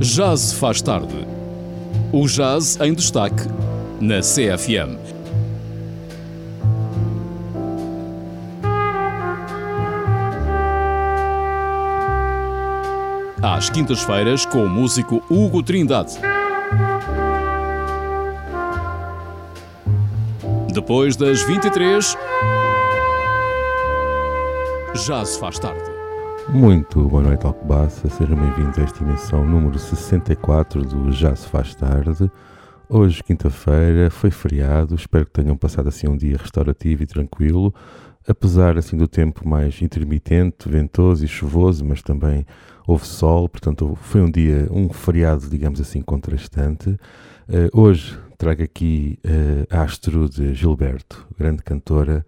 Jazz faz tarde. O jazz em destaque na CFM. Às quintas-feiras com o músico Hugo Trindade. Depois das 23, já se faz tarde. Muito boa noite, Alcobaça. Sejam bem-vindos a esta emissão número 64 do Já se faz tarde. Hoje, quinta-feira, foi feriado. Espero que tenham passado assim um dia restaurativo e tranquilo. Apesar assim do tempo mais intermitente, ventoso e chuvoso, mas também houve sol, portanto foi um dia, um feriado, digamos assim, contrastante. Uh, hoje trago aqui uh, a Astrude Gilberto, grande cantora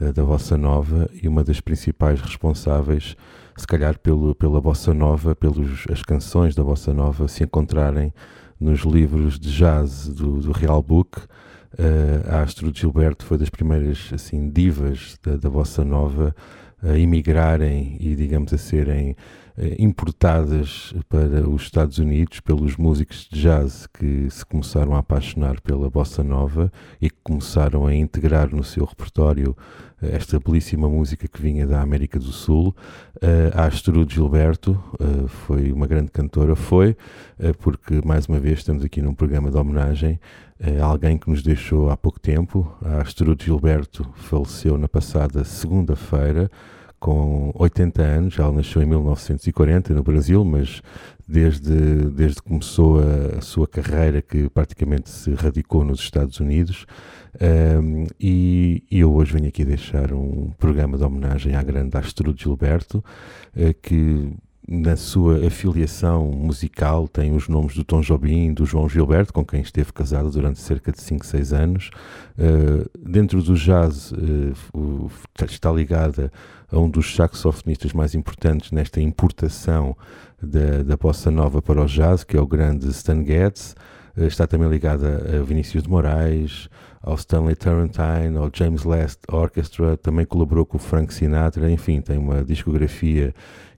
uh, da Bossa Nova e uma das principais responsáveis, se calhar pelo, pela Bossa Nova, pelas as canções da Bossa Nova se encontrarem nos livros de jazz do, do Real Book. Uh, a Astrude Gilberto foi das primeiras assim divas da, da Bossa Nova a emigrarem e, digamos, a serem eh, importadas para os Estados Unidos pelos músicos de jazz que se começaram a apaixonar pela bossa nova e que começaram a integrar no seu repertório esta belíssima música que vinha da América do Sul. Eh, a Gilberto foi uma grande cantora, foi, porque mais uma vez estamos aqui num programa de homenagem a alguém que nos deixou há pouco tempo. A Astrude Gilberto faleceu na passada segunda-feira com 80 anos, ela nasceu em 1940 no Brasil, mas desde, desde que começou a, a sua carreira, que praticamente se radicou nos Estados Unidos, um, e, e, eu hoje venho aqui deixar um programa de homenagem à grande Astrude Gilberto, uh, que na sua afiliação musical tem os nomes do Tom Jobim, do João Gilberto, com quem esteve casado durante cerca de 5, 6 anos. Uh, dentro do jazz uh, está ligada a um dos saxofonistas mais importantes nesta importação da, da bossa nova para o jazz, que é o grande Stan Getz. Uh, está também ligada a Vinícius de Moraes, ao Stanley Turrentine, ao James Last Orchestra, também colaborou com o Frank Sinatra, enfim, tem uma discografia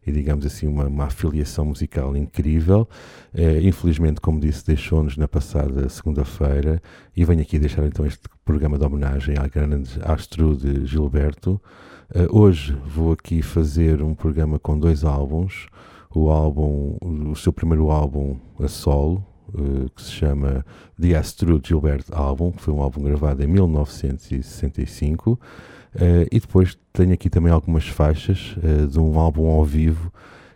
e, digamos assim, uma, uma afiliação musical incrível. Eh, infelizmente, como disse, deixou-nos na passada segunda-feira e venho aqui deixar então este programa de homenagem à grande astro de Gilberto. Eh, hoje vou aqui fazer um programa com dois álbuns. O álbum, o seu primeiro álbum a solo, Uh, que se chama The Astro Gilbert Album, que foi um álbum gravado em 1965. Uh, e depois tenho aqui também algumas faixas uh, de um álbum ao vivo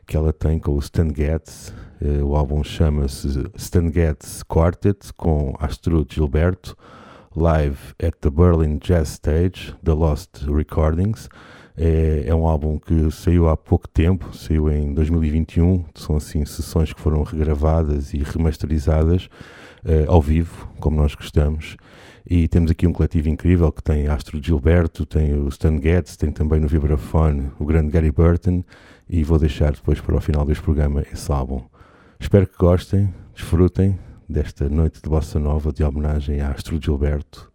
que ela tem com o Stan Getz. Uh, o álbum chama-se Stan Getz Quartet com Astrud Gilberto, live at the Berlin Jazz Stage, The Lost Recordings. É, é, um álbum que saiu há pouco tempo, saiu em 2021. São assim sessões que foram regravadas e remasterizadas ao vivo, como nós gostamos. E temos aqui um coletivo incrível que tem Astro Gilberto, tem o Stan Getz, tem também no vibrafone o grande Gary Burton e vou deixar depois para o final deste programa esse álbum. Espero que gostem, desfrutem desta noite de bossa nova de homenagem a Astro Gilberto.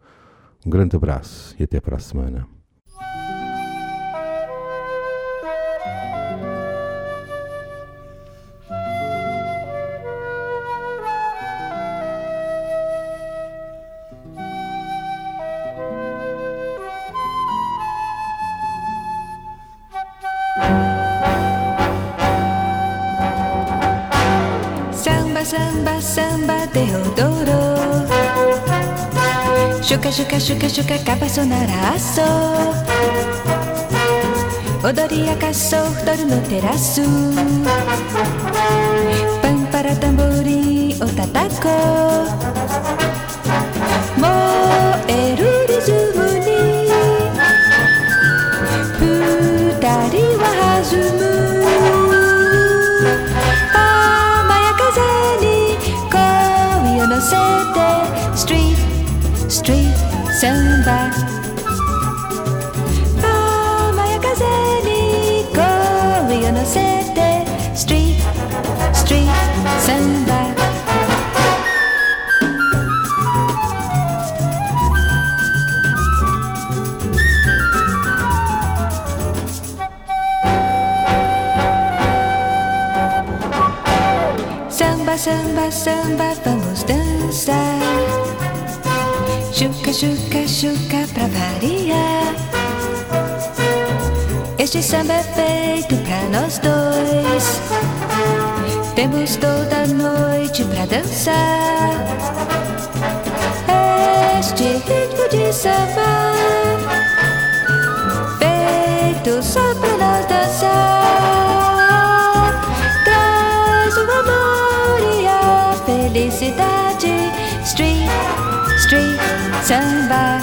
Um grande abraço e até para a semana. Shuka shuka shuka naraço Odori acaso doru no teraço. Pam para tamborim o tatako samba, vamos dançar. Chuca, chuca, chuca pra variar. Este samba é feito pra nós dois. Temos toda noite pra dançar. Este ritmo de samba, feito só pra 想把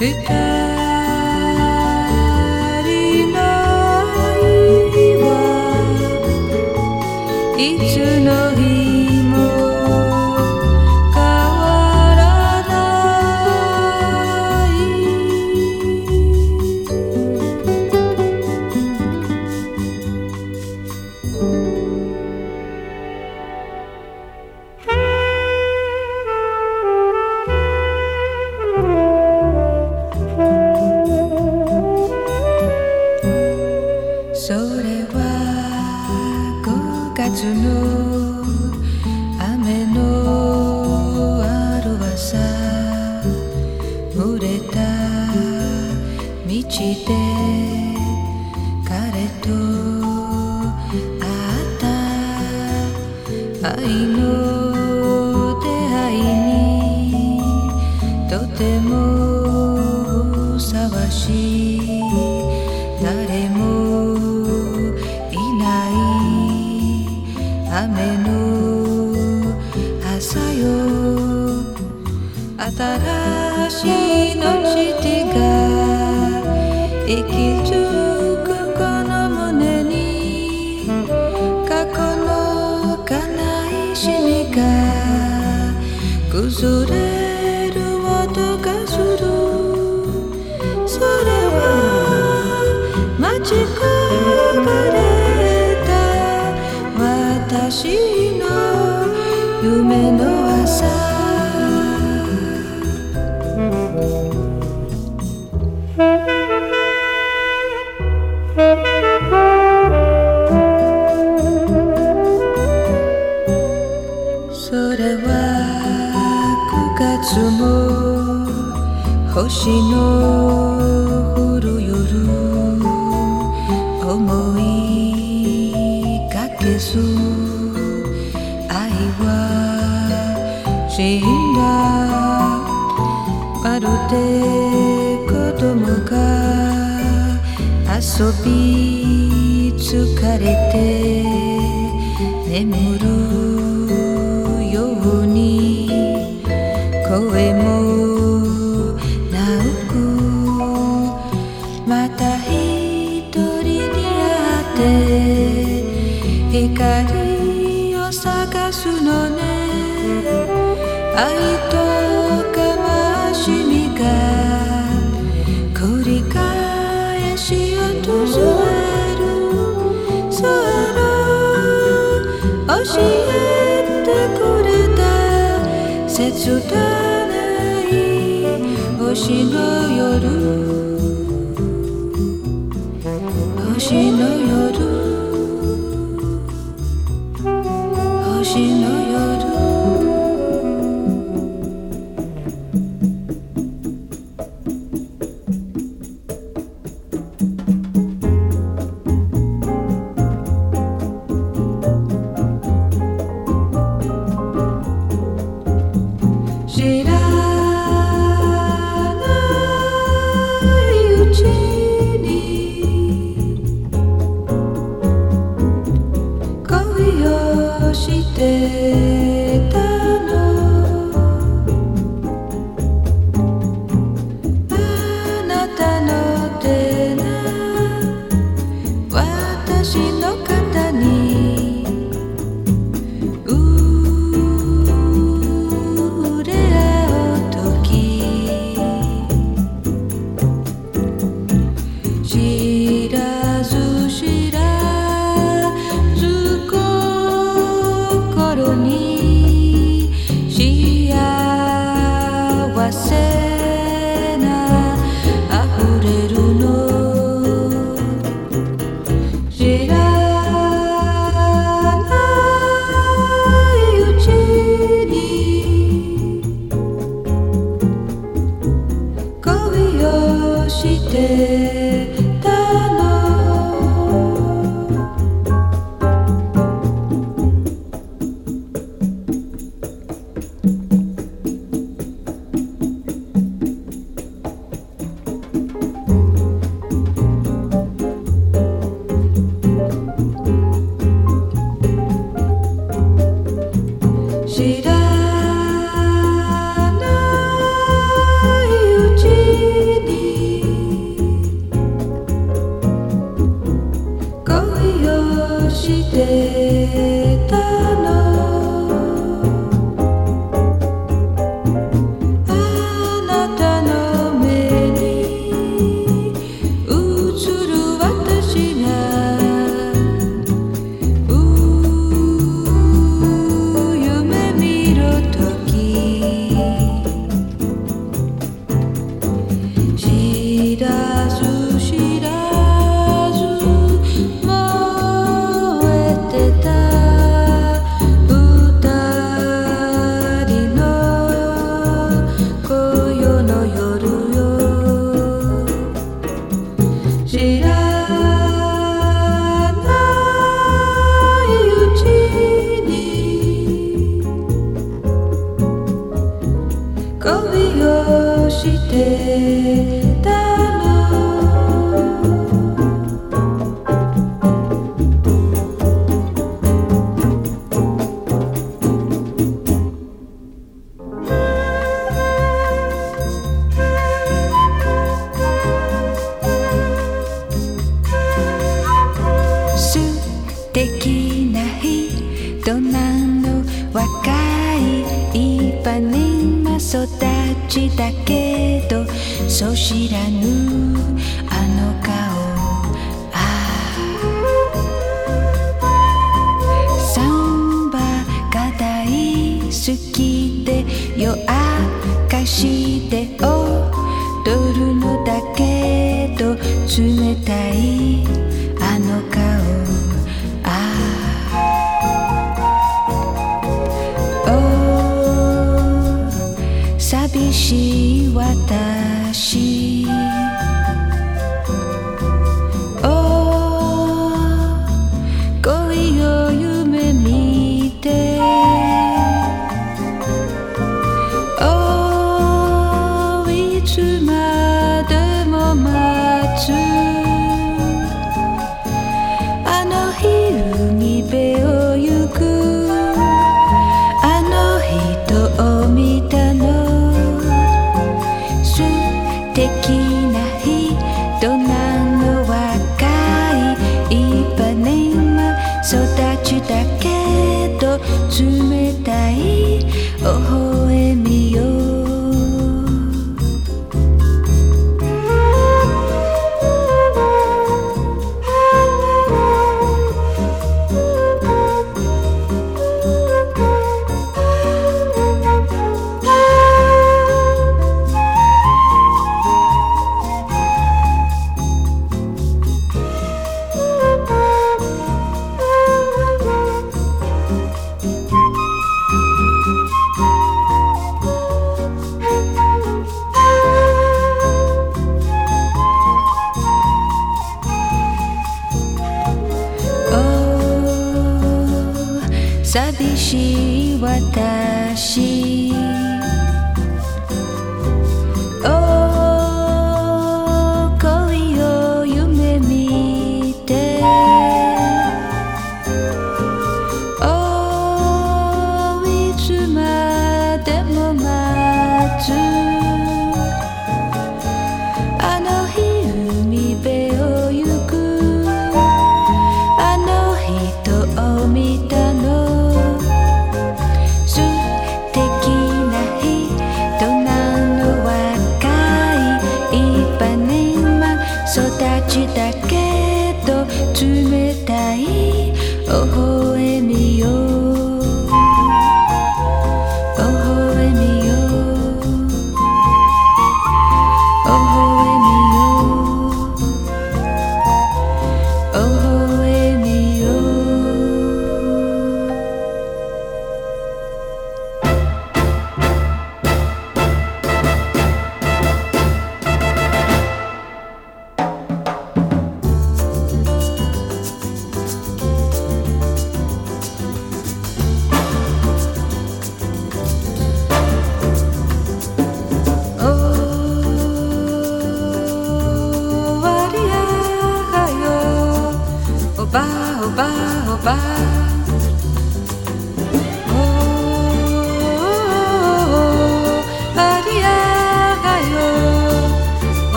because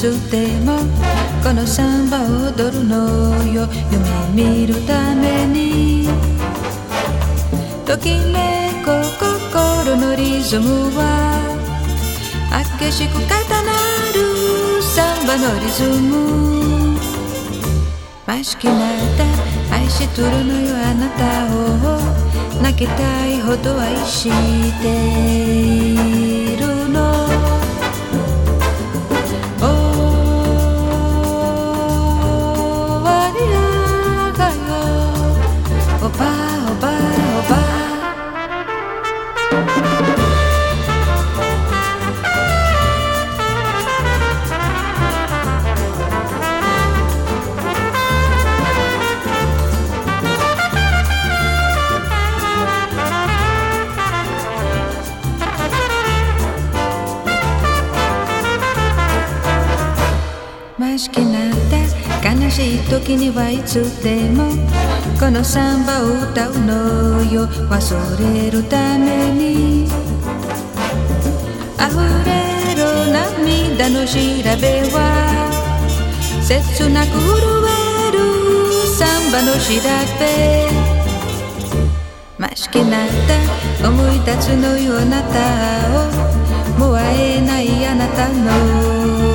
つでもこのサンバを踊るのよ。夢見るためにときめく心のリズムは激しく重なるサンバのリズムましくなた愛しとるのよあなたを。泣きたいほど愛して。時にはいつでもこのサンバを歌うのよ。忘れるために。溢れる涙の調べは切なく震えるサンバの調べ。ましけなった思い出すのようなたを。もう会えないあなたの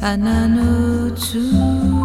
花の粒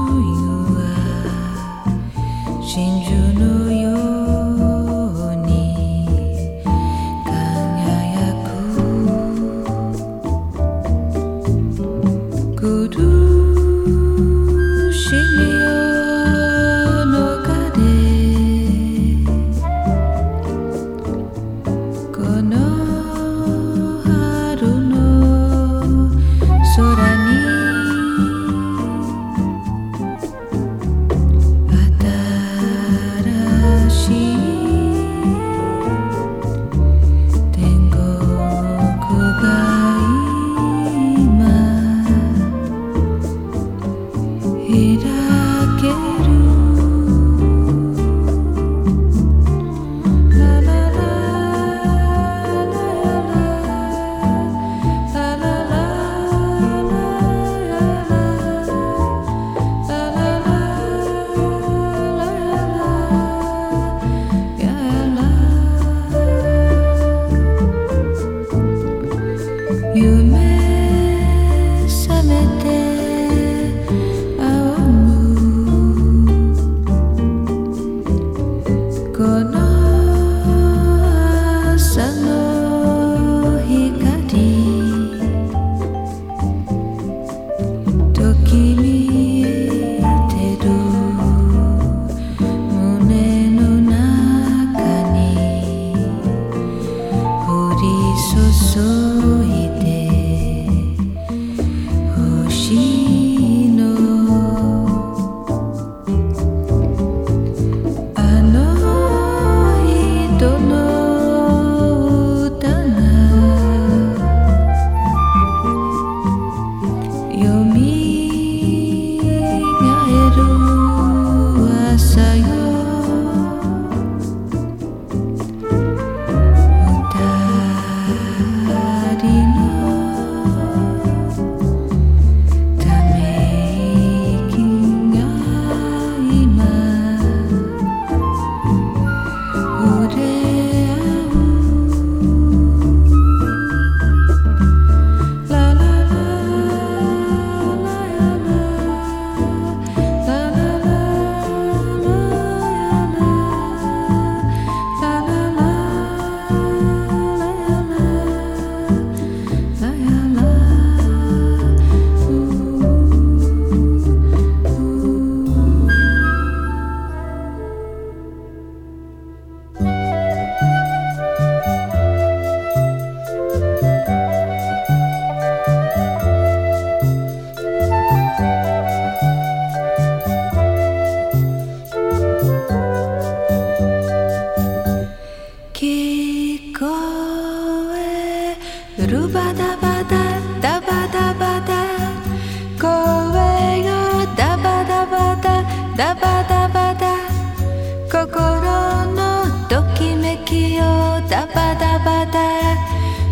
ダバダバダ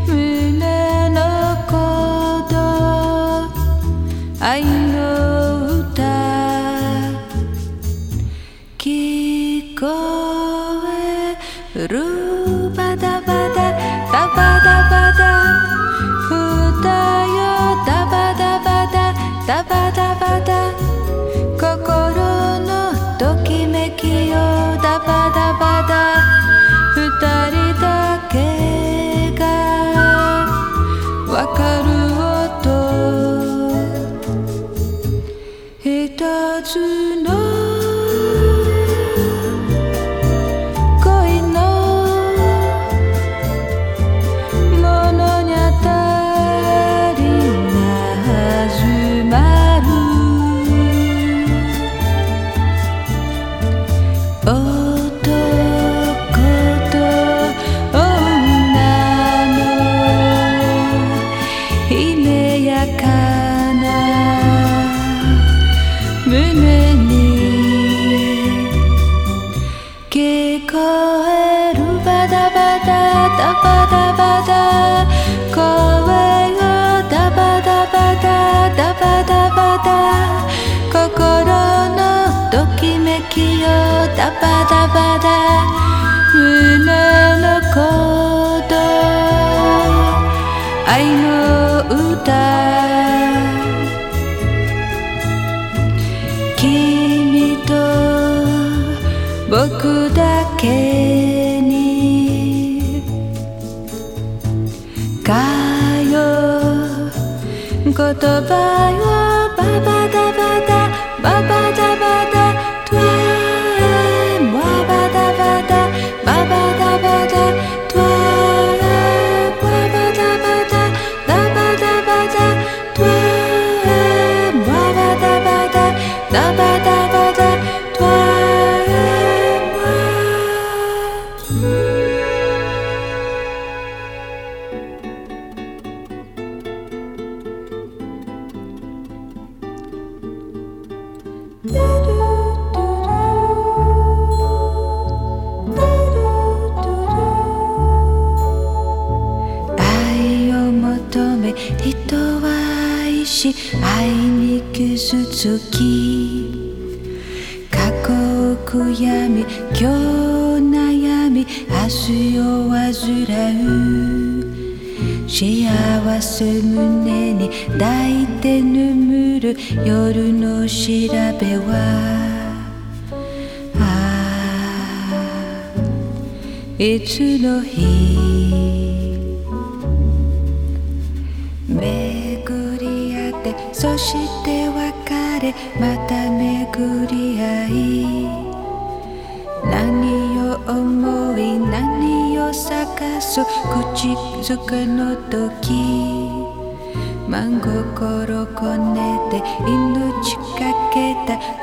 胸の鼓動愛の歌聞こえる。バダバダダバダバダ歌よダバダバダダバダバダ心のときめきよ。ダバダバダうなのこと」「あいをうた」「きみと僕だけに。通う言葉は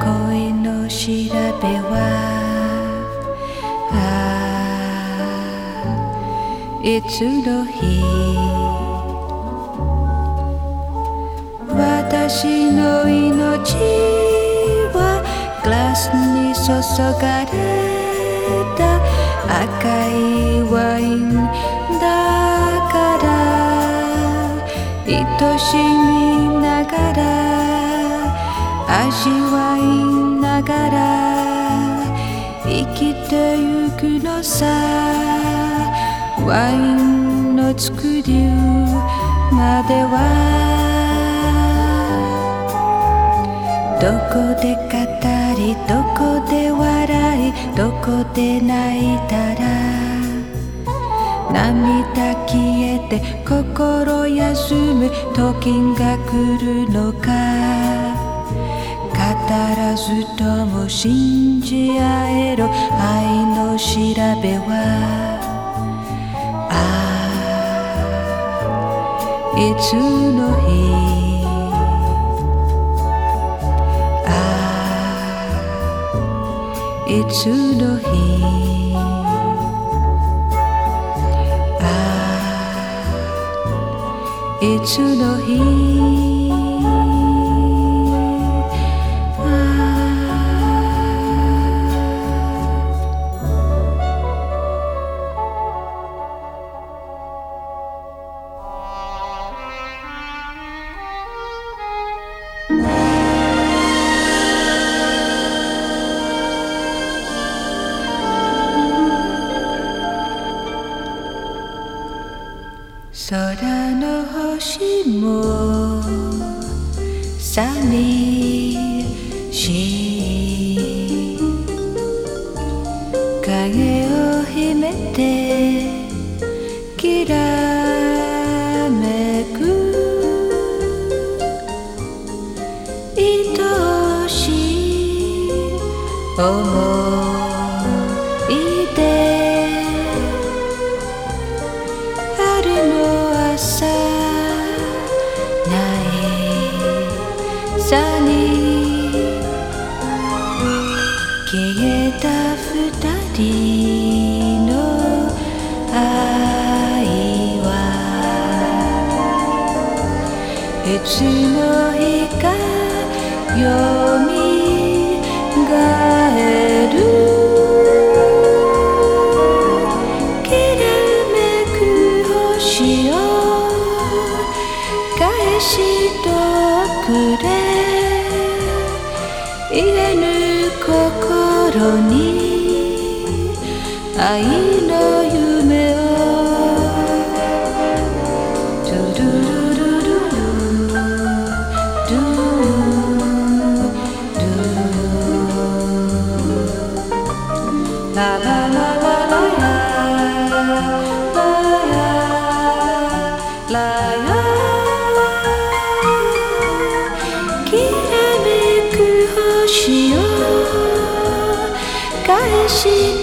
恋の調べはあいつの日私の命はグラスに注がれた赤いワインだから愛しみながら味わいながら生きてゆくのさ。ワインの作りまではどこで語りどこで笑いどこで泣いたら涙消えて心休む時が来るのか。たらずとも信じ合えろ。愛の調べは。ああ。いつの日。ああ。いつの日。ああ。いつの日。someday she 心。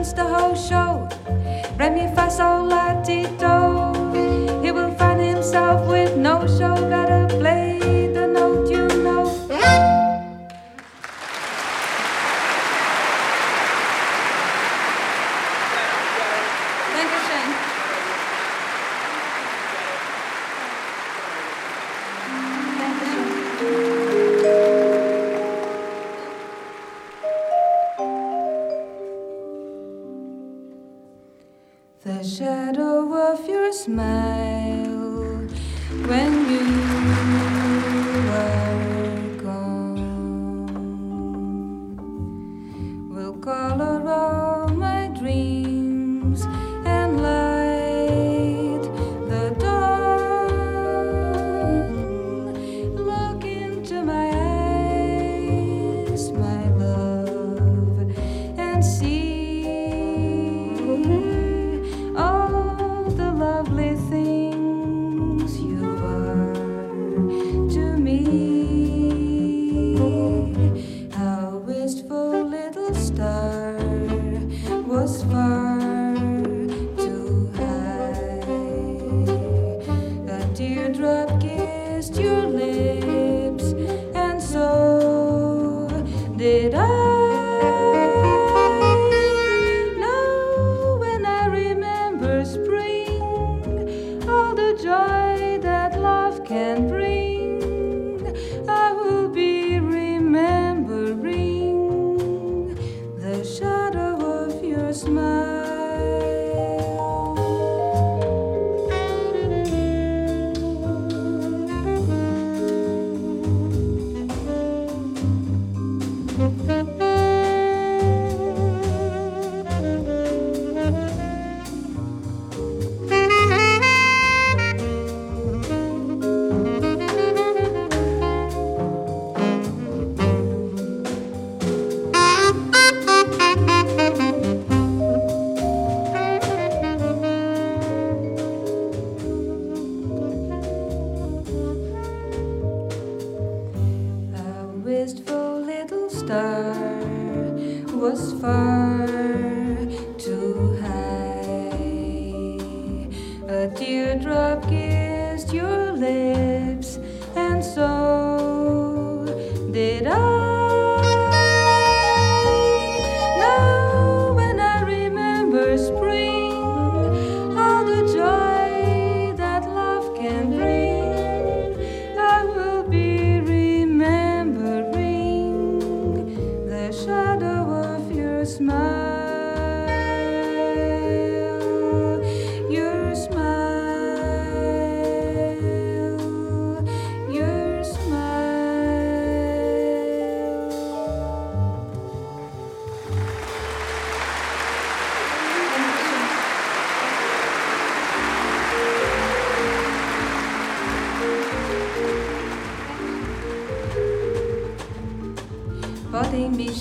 runs the whole show. Remy, fa, la.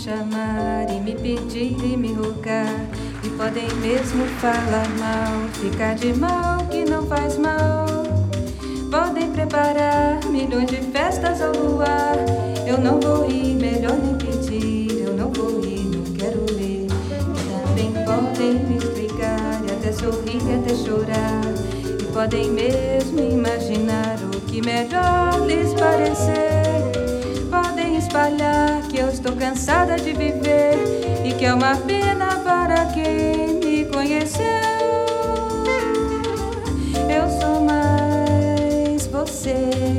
Chamar e me pedir e me rogar. E podem mesmo falar mal, ficar de mal que não faz mal. Podem preparar milhões de festas ao luar. Eu não vou rir, melhor nem pedir. Eu não vou rir, não quero ler. Também podem me explicar e até sorrir e até chorar. E podem mesmo imaginar o que melhor lhes parecer. Podem espalhar estou cansada de viver e que é uma pena para quem me conheceu. Eu sou mais você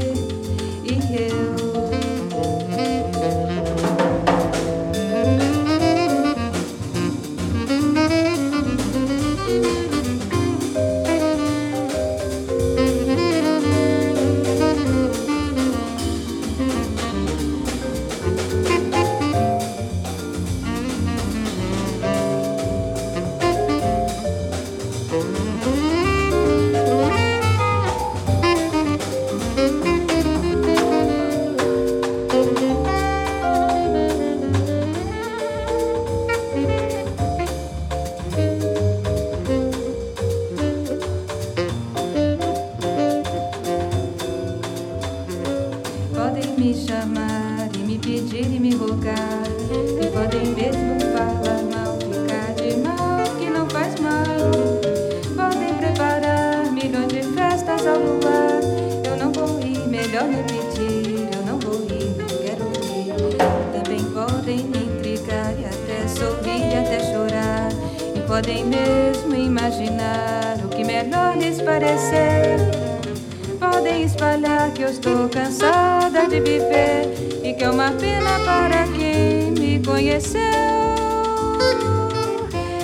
espalhar que eu estou cansada de viver e que é uma pena para quem me conheceu.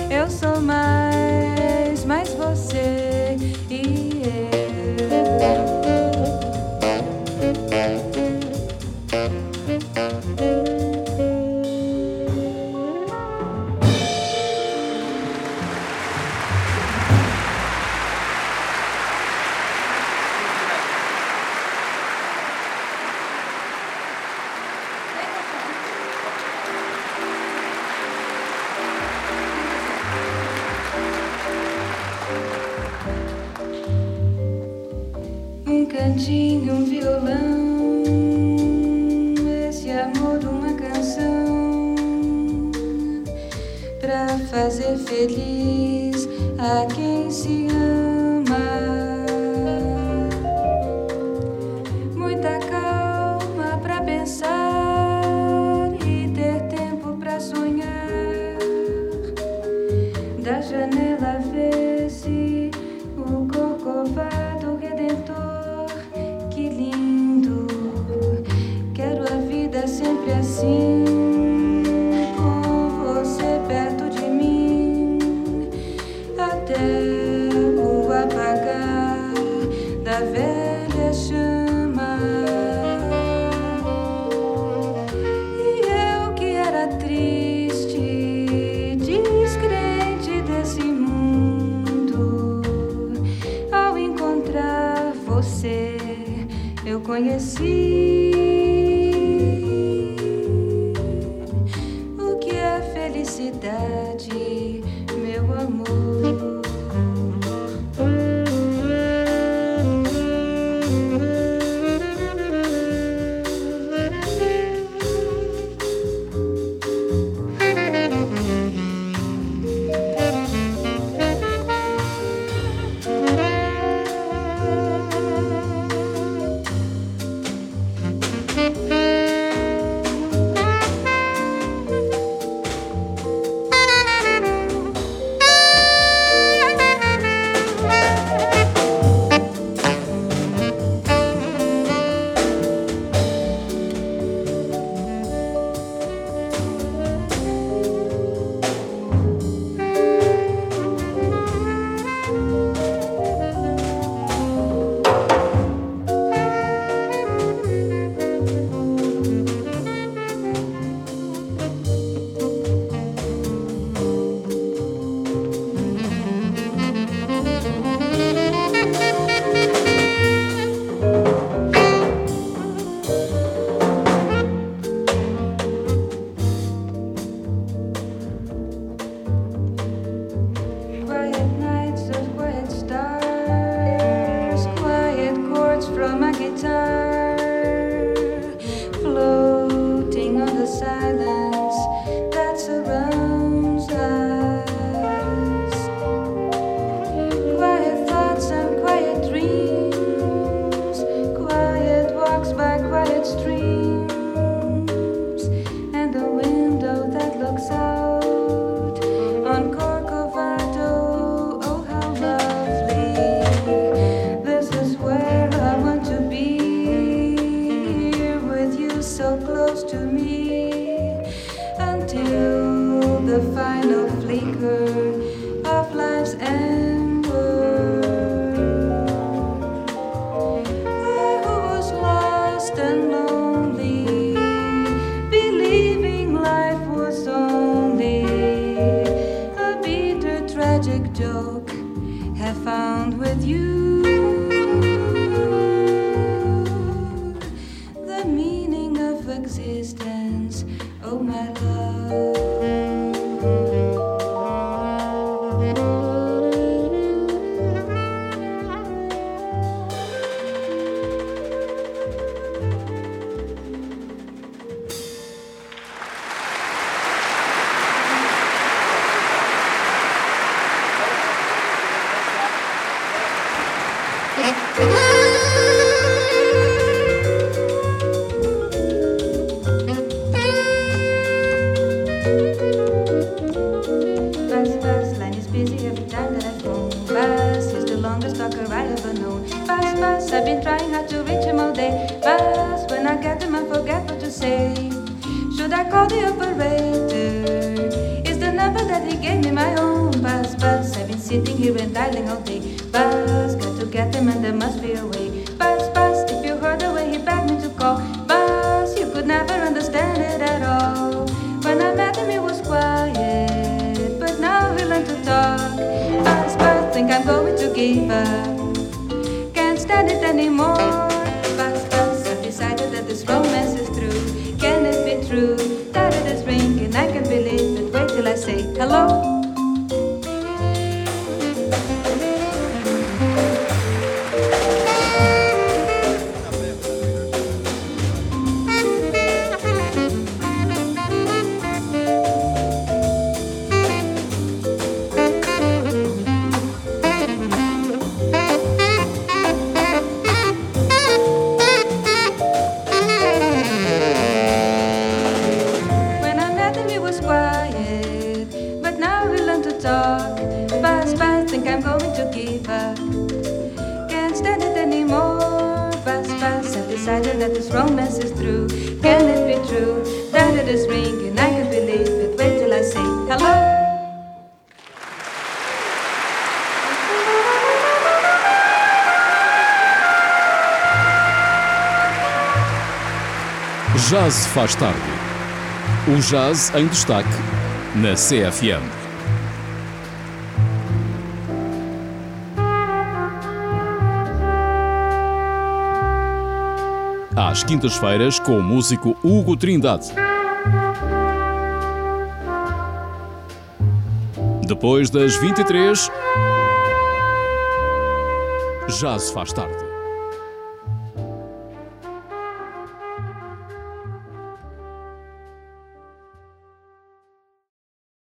Eu sou mais, mais você e eu. Feliz a fever. Can't stand it anymore. Já se faz tarde. O jazz em destaque na CFM. Às quintas-feiras com o músico Hugo Trindade. Depois das 23, já se faz tarde.